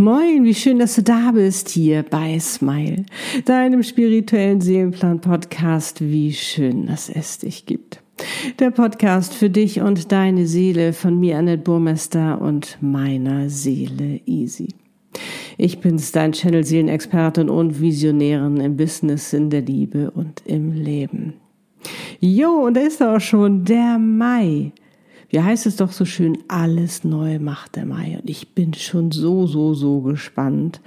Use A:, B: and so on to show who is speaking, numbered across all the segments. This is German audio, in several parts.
A: Moin, wie schön, dass du da bist hier bei Smile, deinem spirituellen Seelenplan-Podcast. Wie schön, dass es dich gibt. Der Podcast für dich und deine Seele von mir, Annette Burmester und meiner Seele Easy. Ich bin's, dein Channel Seelenexpertin und Visionärin im Business, in der Liebe und im Leben. Jo, und da ist auch schon der Mai. Wie heißt es doch so schön, alles neu macht der Mai. Und ich bin schon so, so, so gespannt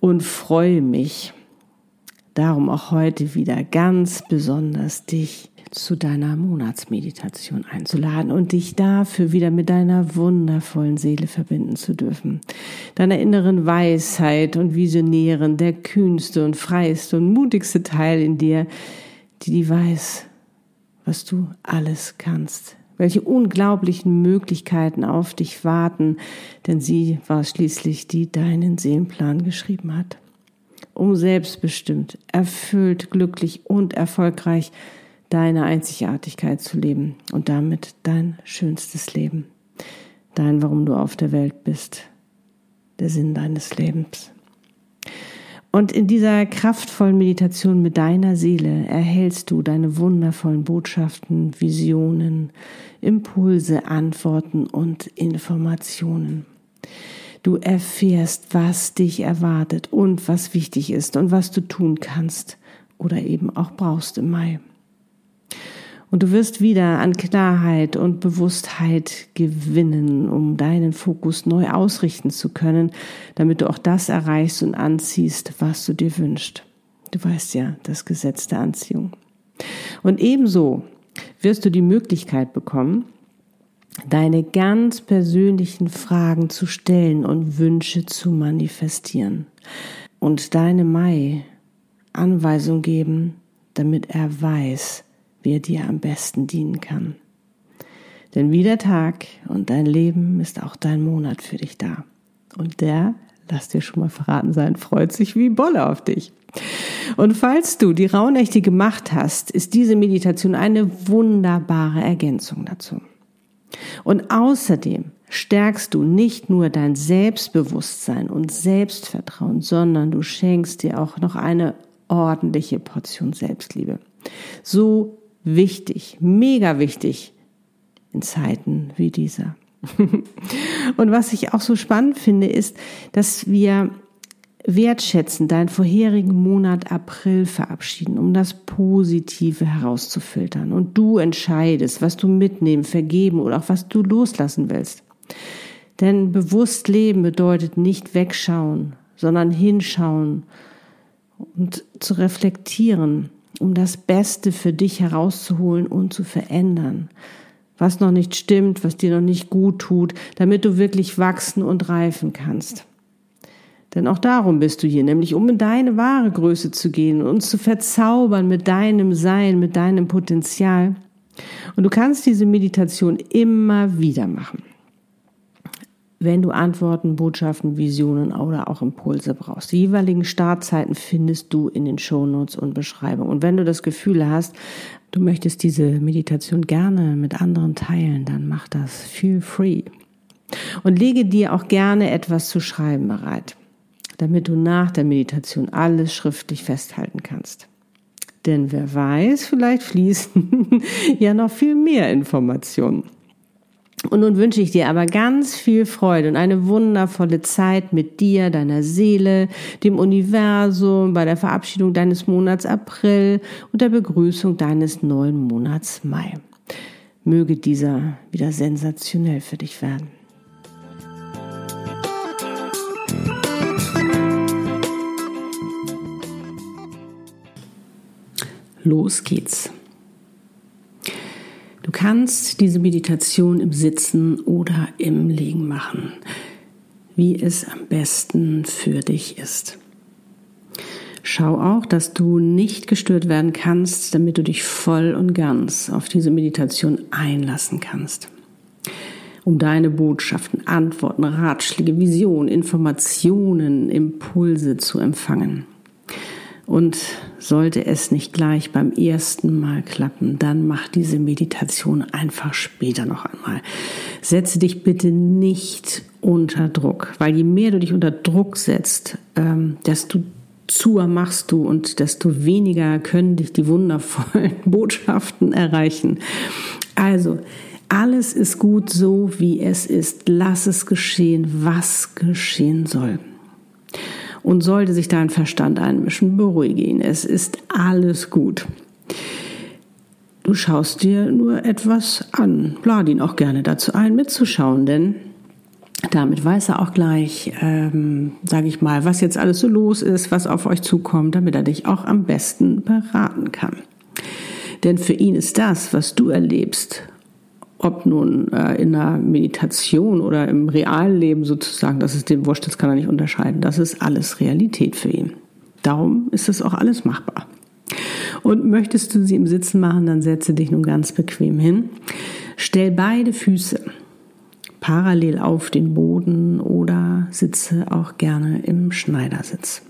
A: und freue mich darum auch heute wieder ganz besonders dich zu deiner Monatsmeditation einzuladen und dich dafür wieder mit deiner wundervollen Seele verbinden zu dürfen. Deiner inneren Weisheit und Visionären, der kühnste und freiste und mutigste Teil in dir, die die weiß, was du alles kannst welche unglaublichen Möglichkeiten auf dich warten, denn sie war schließlich die deinen Seelenplan geschrieben hat. Um selbstbestimmt, erfüllt, glücklich und erfolgreich deine Einzigartigkeit zu leben und damit dein schönstes Leben. Dein, warum du auf der Welt bist. Der Sinn deines Lebens. Und in dieser kraftvollen Meditation mit deiner Seele erhältst du deine wundervollen Botschaften, Visionen, Impulse, Antworten und Informationen. Du erfährst, was dich erwartet und was wichtig ist und was du tun kannst oder eben auch brauchst im Mai. Und du wirst wieder an Klarheit und Bewusstheit gewinnen, um deinen Fokus neu ausrichten zu können, damit du auch das erreichst und anziehst, was du dir wünschst. Du weißt ja, das Gesetz der Anziehung. Und ebenso wirst du die Möglichkeit bekommen, deine ganz persönlichen Fragen zu stellen und Wünsche zu manifestieren und deine Mai Anweisung geben, damit er weiß, wie er dir am besten dienen kann. Denn wie der Tag und dein Leben ist auch dein Monat für dich da. Und der, lass dir schon mal verraten sein, freut sich wie Bolle auf dich. Und falls du die Rauhnächte gemacht hast, ist diese Meditation eine wunderbare Ergänzung dazu. Und außerdem stärkst du nicht nur dein Selbstbewusstsein und Selbstvertrauen, sondern du schenkst dir auch noch eine ordentliche Portion Selbstliebe. So wichtig, mega wichtig in Zeiten wie dieser. Und was ich auch so spannend finde, ist, dass wir wertschätzen deinen vorherigen Monat April verabschieden, um das Positive herauszufiltern. Und du entscheidest, was du mitnehmen, vergeben oder auch was du loslassen willst. Denn bewusst leben bedeutet nicht wegschauen, sondern hinschauen und zu reflektieren um das Beste für dich herauszuholen und zu verändern. Was noch nicht stimmt, was dir noch nicht gut tut, damit du wirklich wachsen und reifen kannst. Denn auch darum bist du hier, nämlich um in deine wahre Größe zu gehen und zu verzaubern mit deinem Sein, mit deinem Potenzial. Und du kannst diese Meditation immer wieder machen wenn du Antworten, Botschaften, Visionen oder auch Impulse brauchst. Die jeweiligen Startzeiten findest du in den Shownotes und Beschreibungen. Und wenn du das Gefühl hast, du möchtest diese Meditation gerne mit anderen teilen, dann mach das. Feel free. Und lege dir auch gerne etwas zu schreiben bereit, damit du nach der Meditation alles schriftlich festhalten kannst. Denn wer weiß, vielleicht fließen ja noch viel mehr Informationen. Und nun wünsche ich dir aber ganz viel Freude und eine wundervolle Zeit mit dir, deiner Seele, dem Universum, bei der Verabschiedung deines Monats April und der Begrüßung deines neuen Monats Mai. Möge dieser wieder sensationell für dich werden. Los geht's. Du kannst diese Meditation im Sitzen oder im Liegen machen, wie es am besten für dich ist. Schau auch, dass du nicht gestört werden kannst, damit du dich voll und ganz auf diese Meditation einlassen kannst. Um deine Botschaften, Antworten, Ratschläge, Visionen, Informationen, Impulse zu empfangen. Und sollte es nicht gleich beim ersten Mal klappen, dann mach diese Meditation einfach später noch einmal. Setze dich bitte nicht unter Druck, weil je mehr du dich unter Druck setzt, ähm, desto zuer machst du und desto weniger können dich die wundervollen Botschaften erreichen. Also, alles ist gut so, wie es ist. Lass es geschehen, was geschehen soll. Und sollte sich dein Verstand einmischen, beruhige ihn. Es ist alles gut. Du schaust dir nur etwas an. Lade ihn auch gerne dazu ein, mitzuschauen, denn damit weiß er auch gleich, ähm, sage ich mal, was jetzt alles so los ist, was auf euch zukommt, damit er dich auch am besten beraten kann. Denn für ihn ist das, was du erlebst, ob nun äh, in einer Meditation oder im realen Leben sozusagen, das ist dem wurscht, das kann er nicht unterscheiden. Das ist alles Realität für ihn. Darum ist es auch alles machbar. Und möchtest du sie im Sitzen machen, dann setze dich nun ganz bequem hin. Stell beide Füße parallel auf den Boden oder sitze auch gerne im Schneidersitz.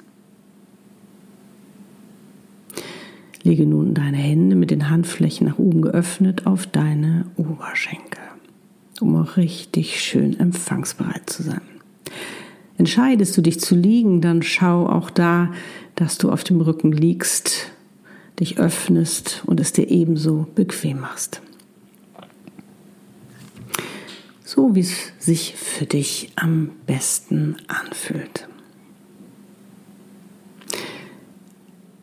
A: Lege nun deine Hände mit den Handflächen nach oben geöffnet auf deine Oberschenkel, um auch richtig schön empfangsbereit zu sein. Entscheidest du dich zu liegen, dann schau auch da, dass du auf dem Rücken liegst, dich öffnest und es dir ebenso bequem machst. So wie es sich für dich am besten anfühlt.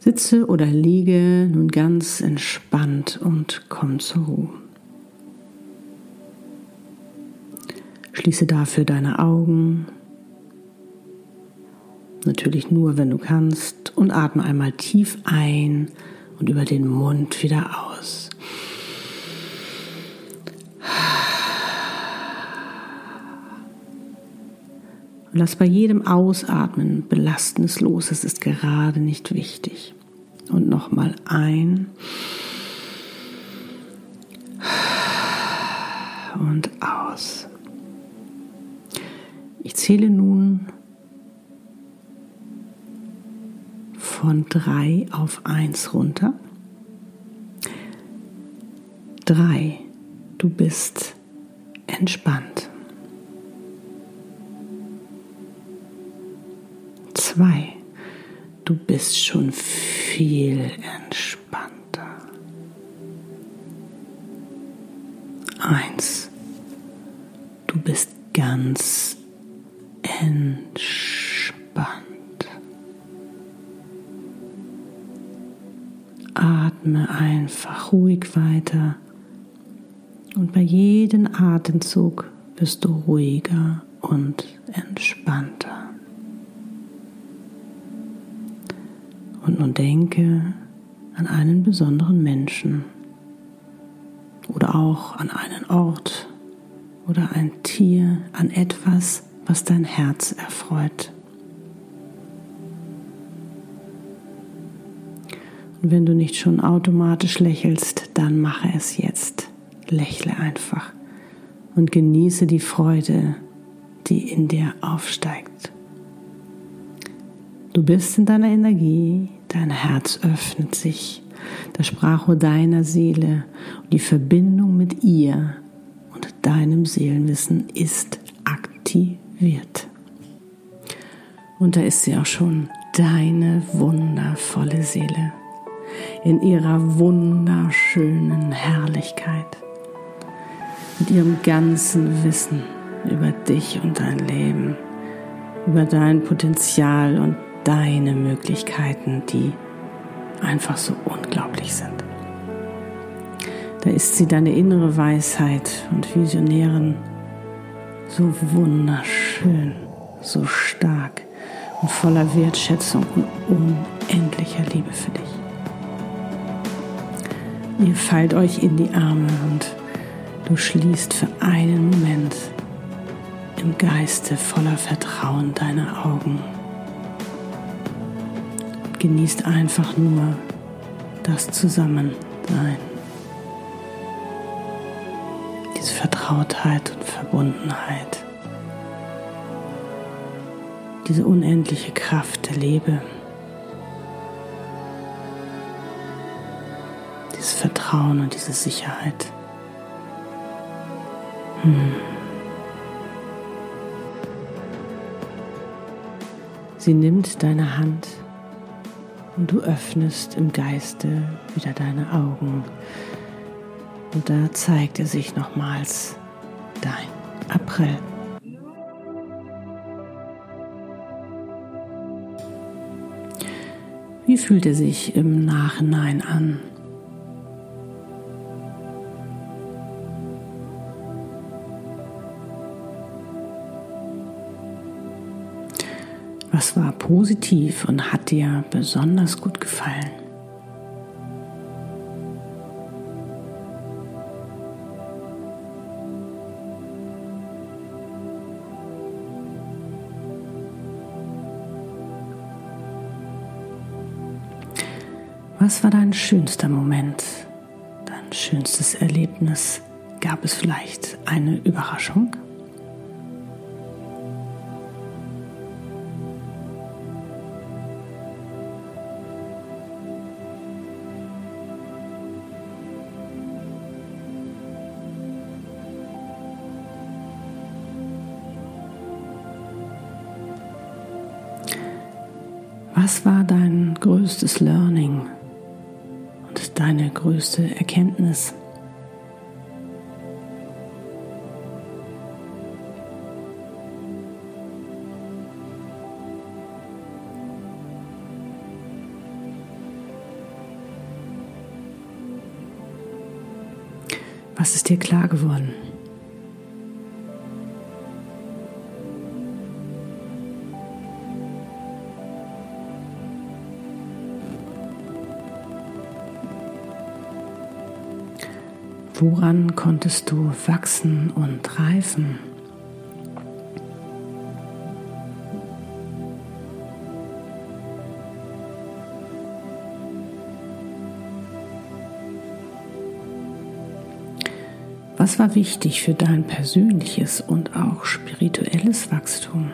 A: Sitze oder liege nun ganz entspannt und komm zur Ruhe. Schließe dafür deine Augen, natürlich nur, wenn du kannst, und atme einmal tief ein und über den Mund wieder aus. Und lass bei jedem Ausatmen Belastendes los. Es ist gerade nicht wichtig. Und nochmal ein. Und aus. Ich zähle nun von drei auf eins runter. Drei. Du bist entspannt. Zwei. Du bist schon viel entspannter. Eins. Du bist ganz entspannt. Atme einfach ruhig weiter und bei jedem Atemzug wirst du ruhiger und entspannter. Und nun denke an einen besonderen Menschen oder auch an einen Ort oder ein Tier, an etwas, was dein Herz erfreut. Und wenn du nicht schon automatisch lächelst, dann mache es jetzt. Lächle einfach und genieße die Freude, die in dir aufsteigt. Du bist in deiner Energie, dein Herz öffnet sich, das Sprachrohr deiner Seele und die Verbindung mit ihr und deinem Seelenwissen ist aktiviert. Und da ist sie auch schon, deine wundervolle Seele. In ihrer wunderschönen Herrlichkeit, mit ihrem ganzen Wissen über dich und dein Leben, über dein Potenzial und deine Möglichkeiten, die einfach so unglaublich sind. Da ist sie deine innere Weisheit und Visionären so wunderschön, so stark und voller Wertschätzung und unendlicher Liebe für dich. Ihr fallt euch in die Arme und du schließt für einen Moment im Geiste voller Vertrauen deine Augen. Genießt einfach nur das Zusammensein. Diese Vertrautheit und Verbundenheit. Diese unendliche Kraft der Liebe. Vertrauen und diese Sicherheit. Hm. Sie nimmt deine Hand und du öffnest im Geiste wieder deine Augen. Und da zeigt er sich nochmals dein April. Wie fühlt er sich im Nachhinein an? Was war positiv und hat dir besonders gut gefallen? Was war dein schönster Moment, dein schönstes Erlebnis? Gab es vielleicht eine Überraschung? War dein größtes Learning und deine größte Erkenntnis? Was ist dir klar geworden? Woran konntest du wachsen und reifen? Was war wichtig für dein persönliches und auch spirituelles Wachstum?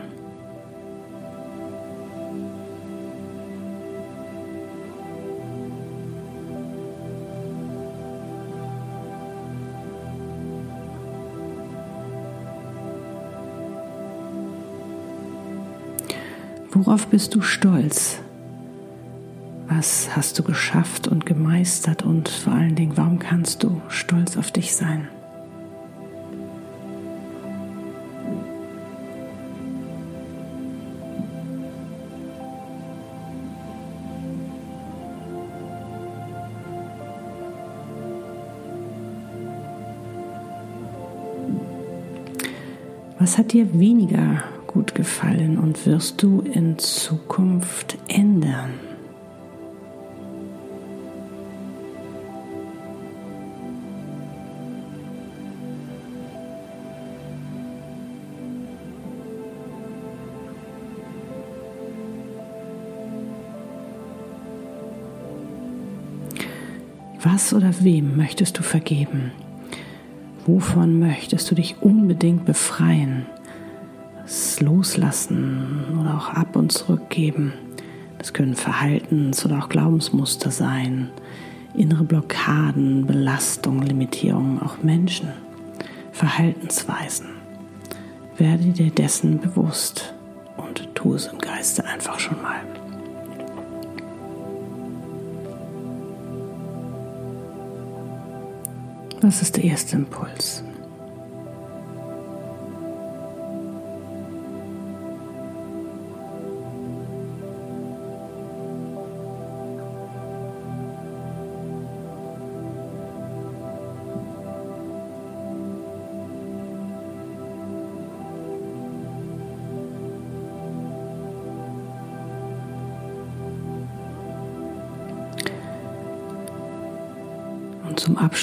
A: Worauf bist du stolz? Was hast du geschafft und gemeistert und vor allen Dingen, warum kannst du stolz auf dich sein? Was hat dir weniger gut gefallen und wirst du in Zukunft ändern. Was oder wem möchtest du vergeben? Wovon möchtest du dich unbedingt befreien? Das Loslassen oder auch ab und zurückgeben. Das können Verhaltens- oder auch Glaubensmuster sein, innere Blockaden, Belastungen, Limitierungen, auch Menschen, Verhaltensweisen. Werde dir dessen bewusst und tu es im Geiste einfach schon mal. Das ist der erste Impuls.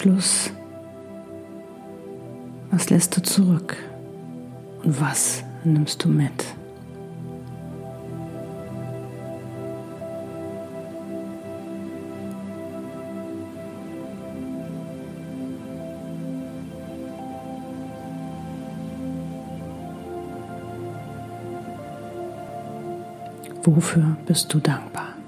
A: Abschluss, was lässt du zurück und was nimmst du mit? Wofür bist du dankbar?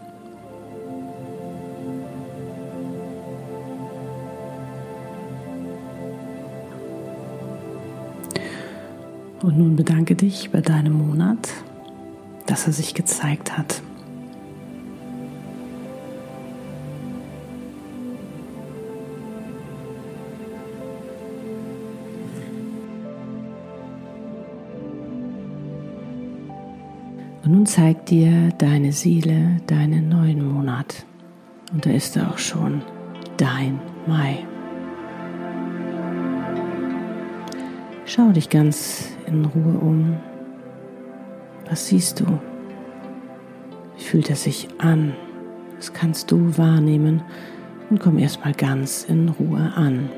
A: Und nun bedanke dich bei deinem Monat, dass er sich gezeigt hat. Und nun zeigt dir deine Seele deinen neuen Monat. Und da ist er auch schon, dein Mai. Schau dich ganz in Ruhe um. Was siehst du? Wie fühlt er sich an? Das kannst du wahrnehmen und komm erstmal ganz in Ruhe an.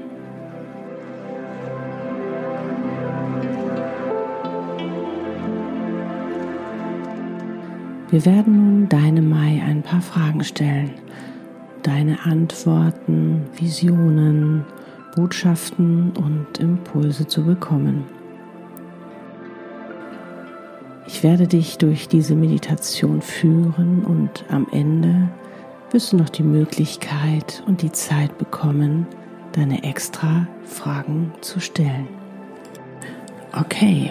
A: Wir werden nun deinem Mai ein paar Fragen stellen. Deine Antworten, Visionen, Botschaften und Impulse zu bekommen. Werde dich durch diese Meditation führen und am Ende wirst du noch die Möglichkeit und die Zeit bekommen, deine extra Fragen zu stellen. Okay,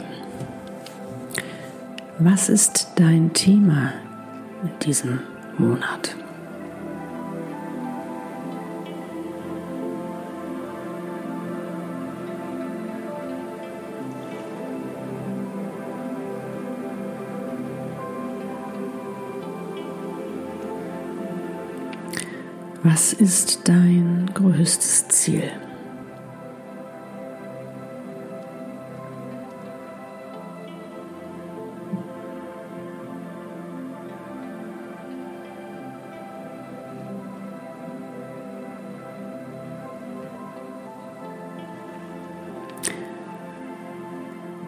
A: was ist dein Thema in diesem Monat? Was ist dein größtes Ziel?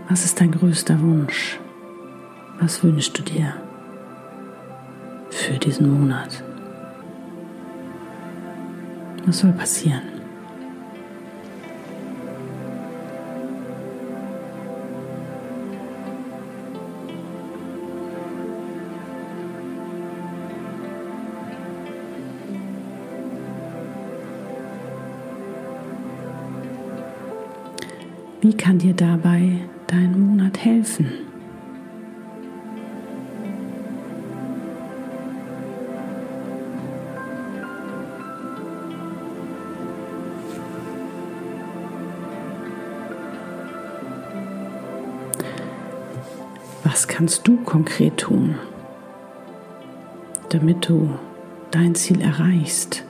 A: Was ist dein größter Wunsch? Was wünschst du dir für diesen Monat? Was soll passieren? Wie kann dir dabei Was kannst du konkret tun, damit du dein Ziel erreichst,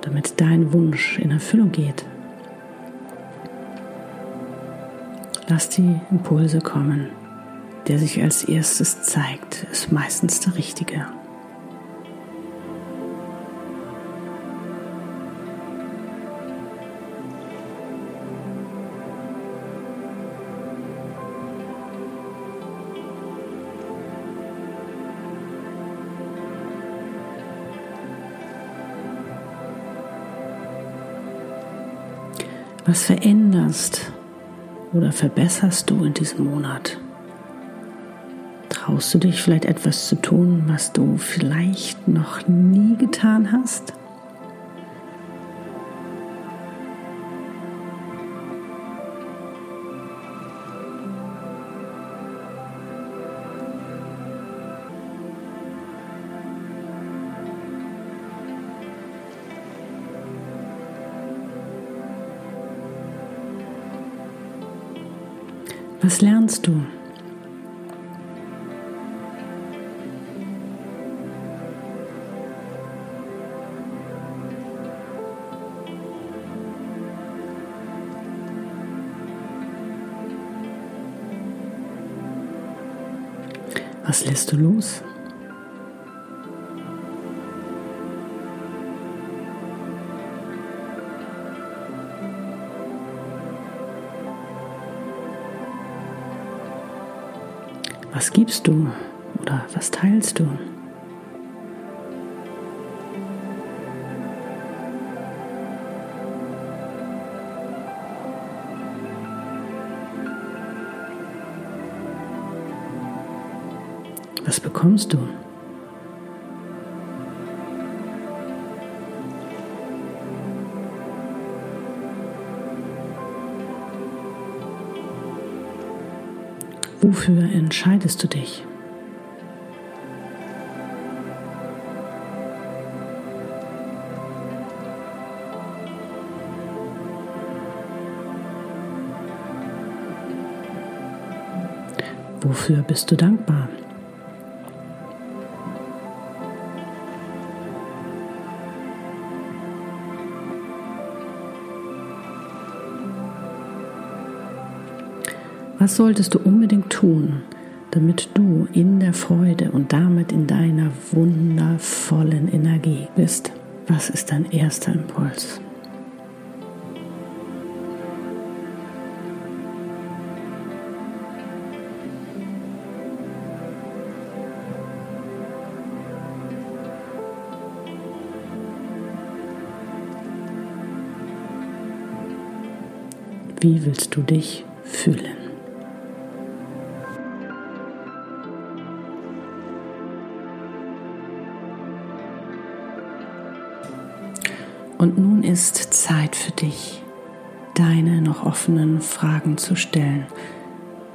A: damit dein Wunsch in Erfüllung geht? Lass die Impulse kommen. Der sich als erstes zeigt, ist meistens der richtige. Was veränderst oder verbesserst du in diesem Monat? Traust du dich vielleicht etwas zu tun, was du vielleicht noch nie getan hast? Was lernst du? Was lässt du los? Was gibst du oder was teilst du? Was bekommst du? Wofür entscheidest du dich? Wofür bist du dankbar? Was solltest du unbedingt tun, damit du in der Freude und damit in deiner wundervollen Energie bist? Was ist dein erster Impuls? Wie willst du dich fühlen? Und nun ist Zeit für dich, deine noch offenen Fragen zu stellen.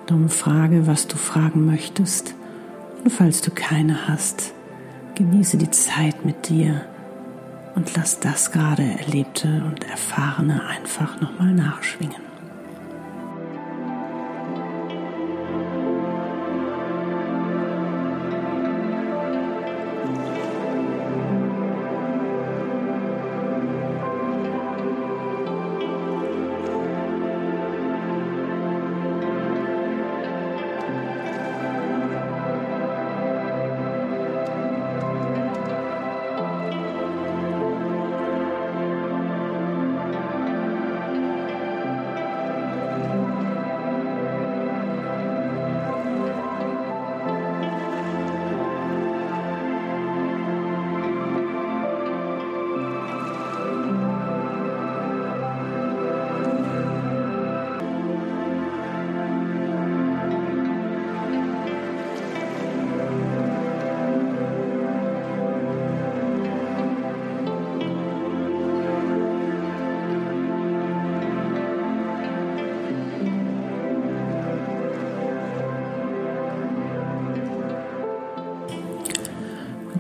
A: Darum frage, was du fragen möchtest. Und falls du keine hast, genieße die Zeit mit dir und lass das gerade Erlebte und Erfahrene einfach nochmal nachschwingen.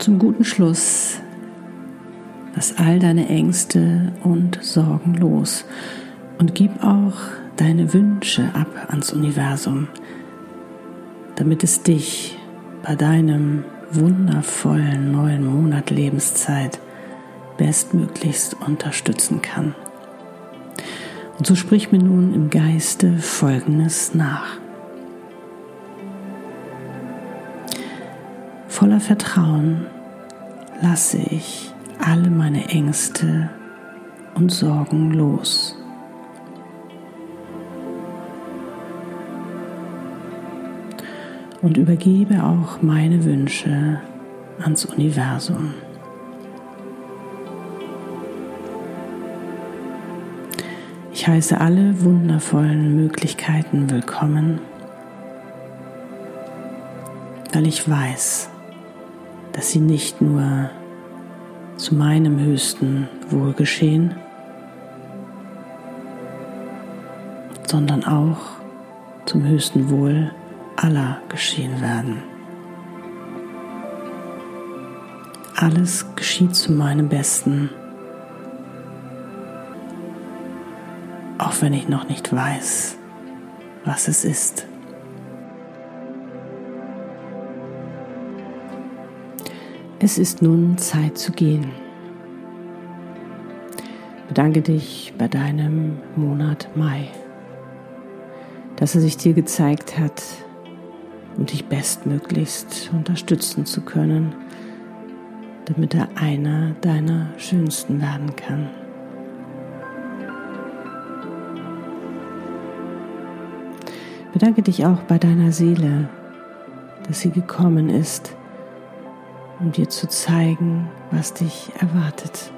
A: Zum guten Schluss lass all deine Ängste und Sorgen los und gib auch deine Wünsche ab ans Universum, damit es dich bei deinem wundervollen neuen Monat Lebenszeit bestmöglichst unterstützen kann. Und so sprich mir nun im Geiste Folgendes nach. Voller Vertrauen lasse ich alle meine Ängste und Sorgen los. Und übergebe auch meine Wünsche ans Universum. Ich heiße alle wundervollen Möglichkeiten willkommen, weil ich weiß, dass sie nicht nur zu meinem höchsten Wohl geschehen, sondern auch zum höchsten Wohl aller geschehen werden. Alles geschieht zu meinem Besten, auch wenn ich noch nicht weiß, was es ist. Es ist nun Zeit zu gehen. Bedanke dich bei deinem Monat Mai, dass er sich dir gezeigt hat, um dich bestmöglichst unterstützen zu können, damit er einer deiner schönsten werden kann. Bedanke dich auch bei deiner Seele, dass sie gekommen ist, um dir zu zeigen, was dich erwartet.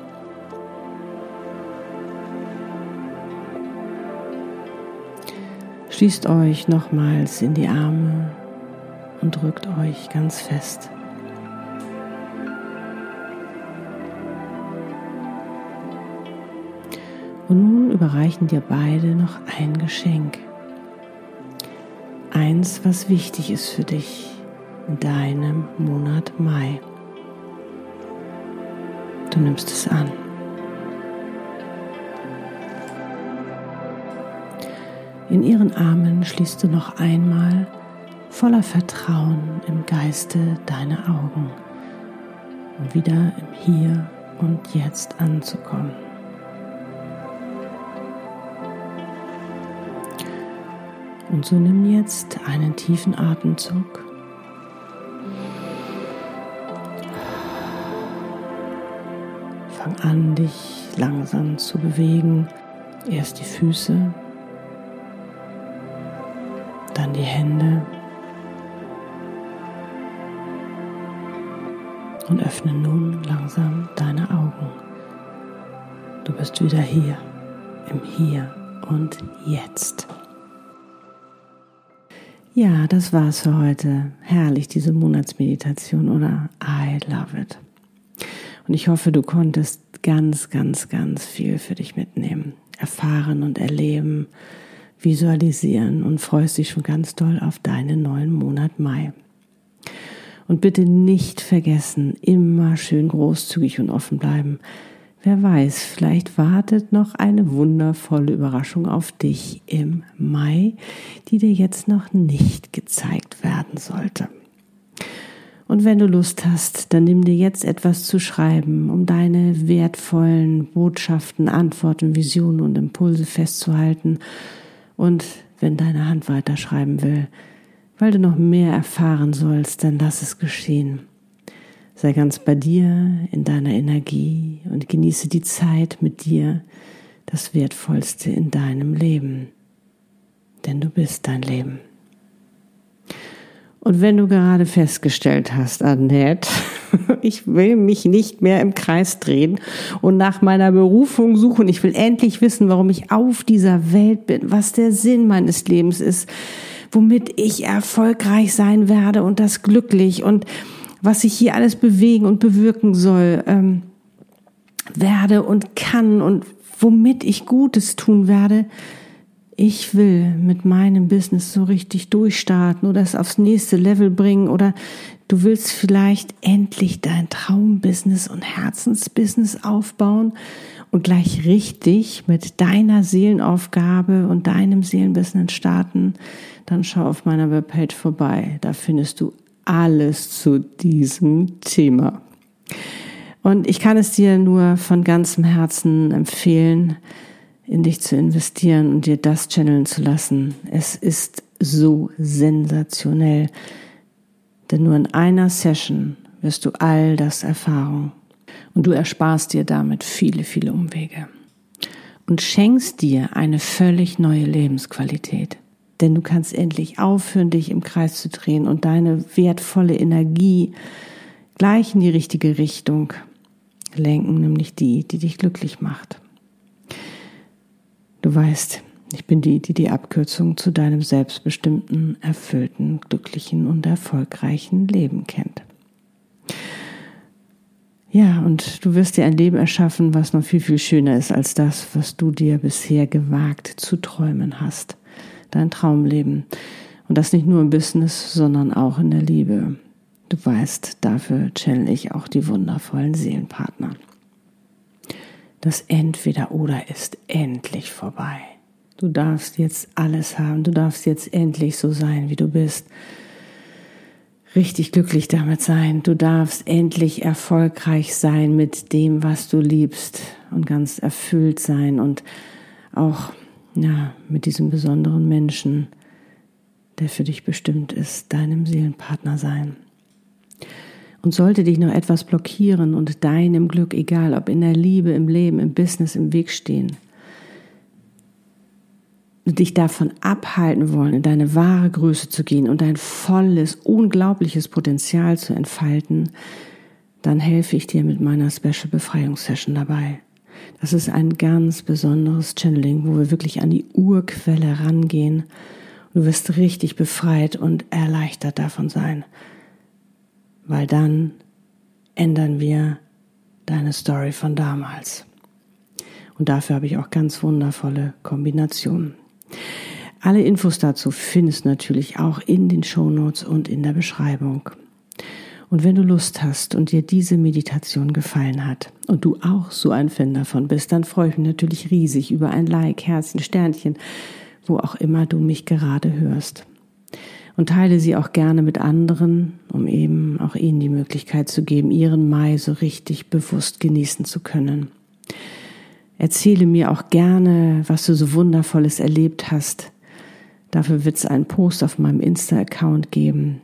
A: Schließt euch nochmals in die Arme und drückt euch ganz fest. Und nun überreichen dir beide noch ein Geschenk. Eins, was wichtig ist für dich in deinem Monat Mai. Du nimmst es an. In ihren Armen schließt du noch einmal voller Vertrauen im Geiste deine Augen, um wieder im Hier und Jetzt anzukommen. Und so nimm jetzt einen tiefen Atemzug. Fang an, dich langsam zu bewegen. Erst die Füße, dann die Hände und öffne nun langsam deine Augen. Du bist wieder hier, im Hier und Jetzt. Ja, das war's für heute. Herrlich, diese Monatsmeditation, oder? I love it. Und ich hoffe, du konntest ganz, ganz, ganz viel für dich mitnehmen, erfahren und erleben, visualisieren und freust dich schon ganz doll auf deinen neuen Monat Mai. Und bitte nicht vergessen, immer schön großzügig und offen bleiben. Wer weiß, vielleicht wartet noch eine wundervolle Überraschung auf dich im Mai, die dir jetzt noch nicht gezeigt werden sollte. Und wenn du Lust hast, dann nimm dir jetzt etwas zu schreiben, um deine wertvollen Botschaften, Antworten, Visionen und Impulse festzuhalten. Und wenn deine Hand weiterschreiben will, weil du noch mehr erfahren sollst, dann lass es geschehen. Sei ganz bei dir, in deiner Energie und genieße die Zeit mit dir, das Wertvollste in deinem Leben. Denn du bist dein Leben. Und wenn du gerade festgestellt hast, Annette, ich will mich nicht mehr im Kreis drehen und nach meiner Berufung suchen, ich will endlich wissen, warum ich auf dieser Welt bin, was der Sinn meines Lebens ist, womit ich erfolgreich sein werde und das glücklich und was ich hier alles bewegen und bewirken soll, ähm, werde und kann und womit ich Gutes tun werde. Ich will mit meinem Business so richtig durchstarten oder es aufs nächste Level bringen oder du willst vielleicht endlich dein Traumbusiness und Herzensbusiness aufbauen und gleich richtig mit deiner Seelenaufgabe und deinem Seelenbusiness starten, dann schau auf meiner Webpage vorbei. Da findest du alles zu diesem Thema. Und ich kann es dir nur von ganzem Herzen empfehlen, in dich zu investieren und dir das channeln zu lassen. Es ist so sensationell. Denn nur in einer Session wirst du all das erfahren. Und du ersparst dir damit viele, viele Umwege. Und schenkst dir eine völlig neue Lebensqualität. Denn du kannst endlich aufhören, dich im Kreis zu drehen und deine wertvolle Energie gleich in die richtige Richtung lenken, nämlich die, die dich glücklich macht. Du weißt, ich bin die, die die Abkürzung zu deinem selbstbestimmten, erfüllten, glücklichen und erfolgreichen Leben kennt. Ja, und du wirst dir ein Leben erschaffen, was noch viel, viel schöner ist als das, was du dir bisher gewagt zu träumen hast dein Traumleben. Und das nicht nur im Business, sondern auch in der Liebe. Du weißt, dafür channel ich auch die wundervollen Seelenpartner. Das Entweder-Oder ist endlich vorbei. Du darfst jetzt alles haben. Du darfst jetzt endlich so sein, wie du bist. Richtig glücklich damit sein. Du darfst endlich erfolgreich sein mit dem, was du liebst und ganz erfüllt sein und auch ja, mit diesem besonderen Menschen, der für dich bestimmt ist, deinem Seelenpartner sein. Und sollte dich noch etwas blockieren und deinem Glück, egal ob in der Liebe, im Leben, im Business, im Weg stehen, dich davon abhalten wollen, in deine wahre Größe zu gehen und dein volles, unglaubliches Potenzial zu entfalten, dann helfe ich dir mit meiner Special Befreiungssession dabei. Das ist ein ganz besonderes Channeling, wo wir wirklich an die Urquelle rangehen. Du wirst richtig befreit und erleichtert davon sein, weil dann ändern wir deine Story von damals. Und dafür habe ich auch ganz wundervolle Kombinationen. Alle Infos dazu findest du natürlich auch in den Shownotes und in der Beschreibung. Und wenn du Lust hast und dir diese Meditation gefallen hat und du auch so ein Fan davon bist, dann freue ich mich natürlich riesig über ein Like, Herzchen, Sternchen, wo auch immer du mich gerade hörst. Und teile sie auch gerne mit anderen, um eben auch ihnen die Möglichkeit zu geben, ihren Mai so richtig bewusst genießen zu können. Erzähle mir auch gerne, was du so wundervolles erlebt hast. Dafür wird es einen Post auf meinem Insta-Account geben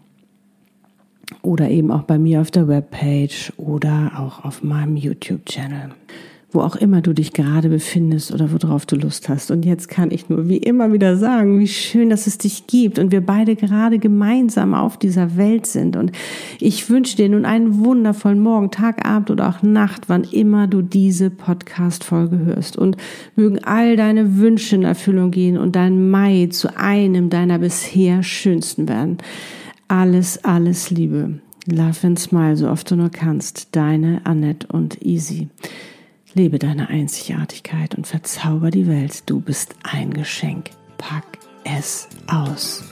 A: oder eben auch bei mir auf der Webpage oder auch auf meinem YouTube-Channel wo auch immer du dich gerade befindest oder worauf du Lust hast. Und jetzt kann ich nur wie immer wieder sagen, wie schön, dass es dich gibt und wir beide gerade gemeinsam auf dieser Welt sind. Und ich wünsche dir nun einen wundervollen Morgen, Tag, Abend oder auch Nacht, wann immer du diese Podcast-Folge hörst. Und mögen all deine Wünsche in Erfüllung gehen und dein Mai zu einem deiner bisher schönsten werden. Alles, alles Liebe. Love and smile, so oft du nur kannst. Deine Annette und Easy. Lebe deine Einzigartigkeit und verzauber die Welt. Du bist ein Geschenk. Pack es aus.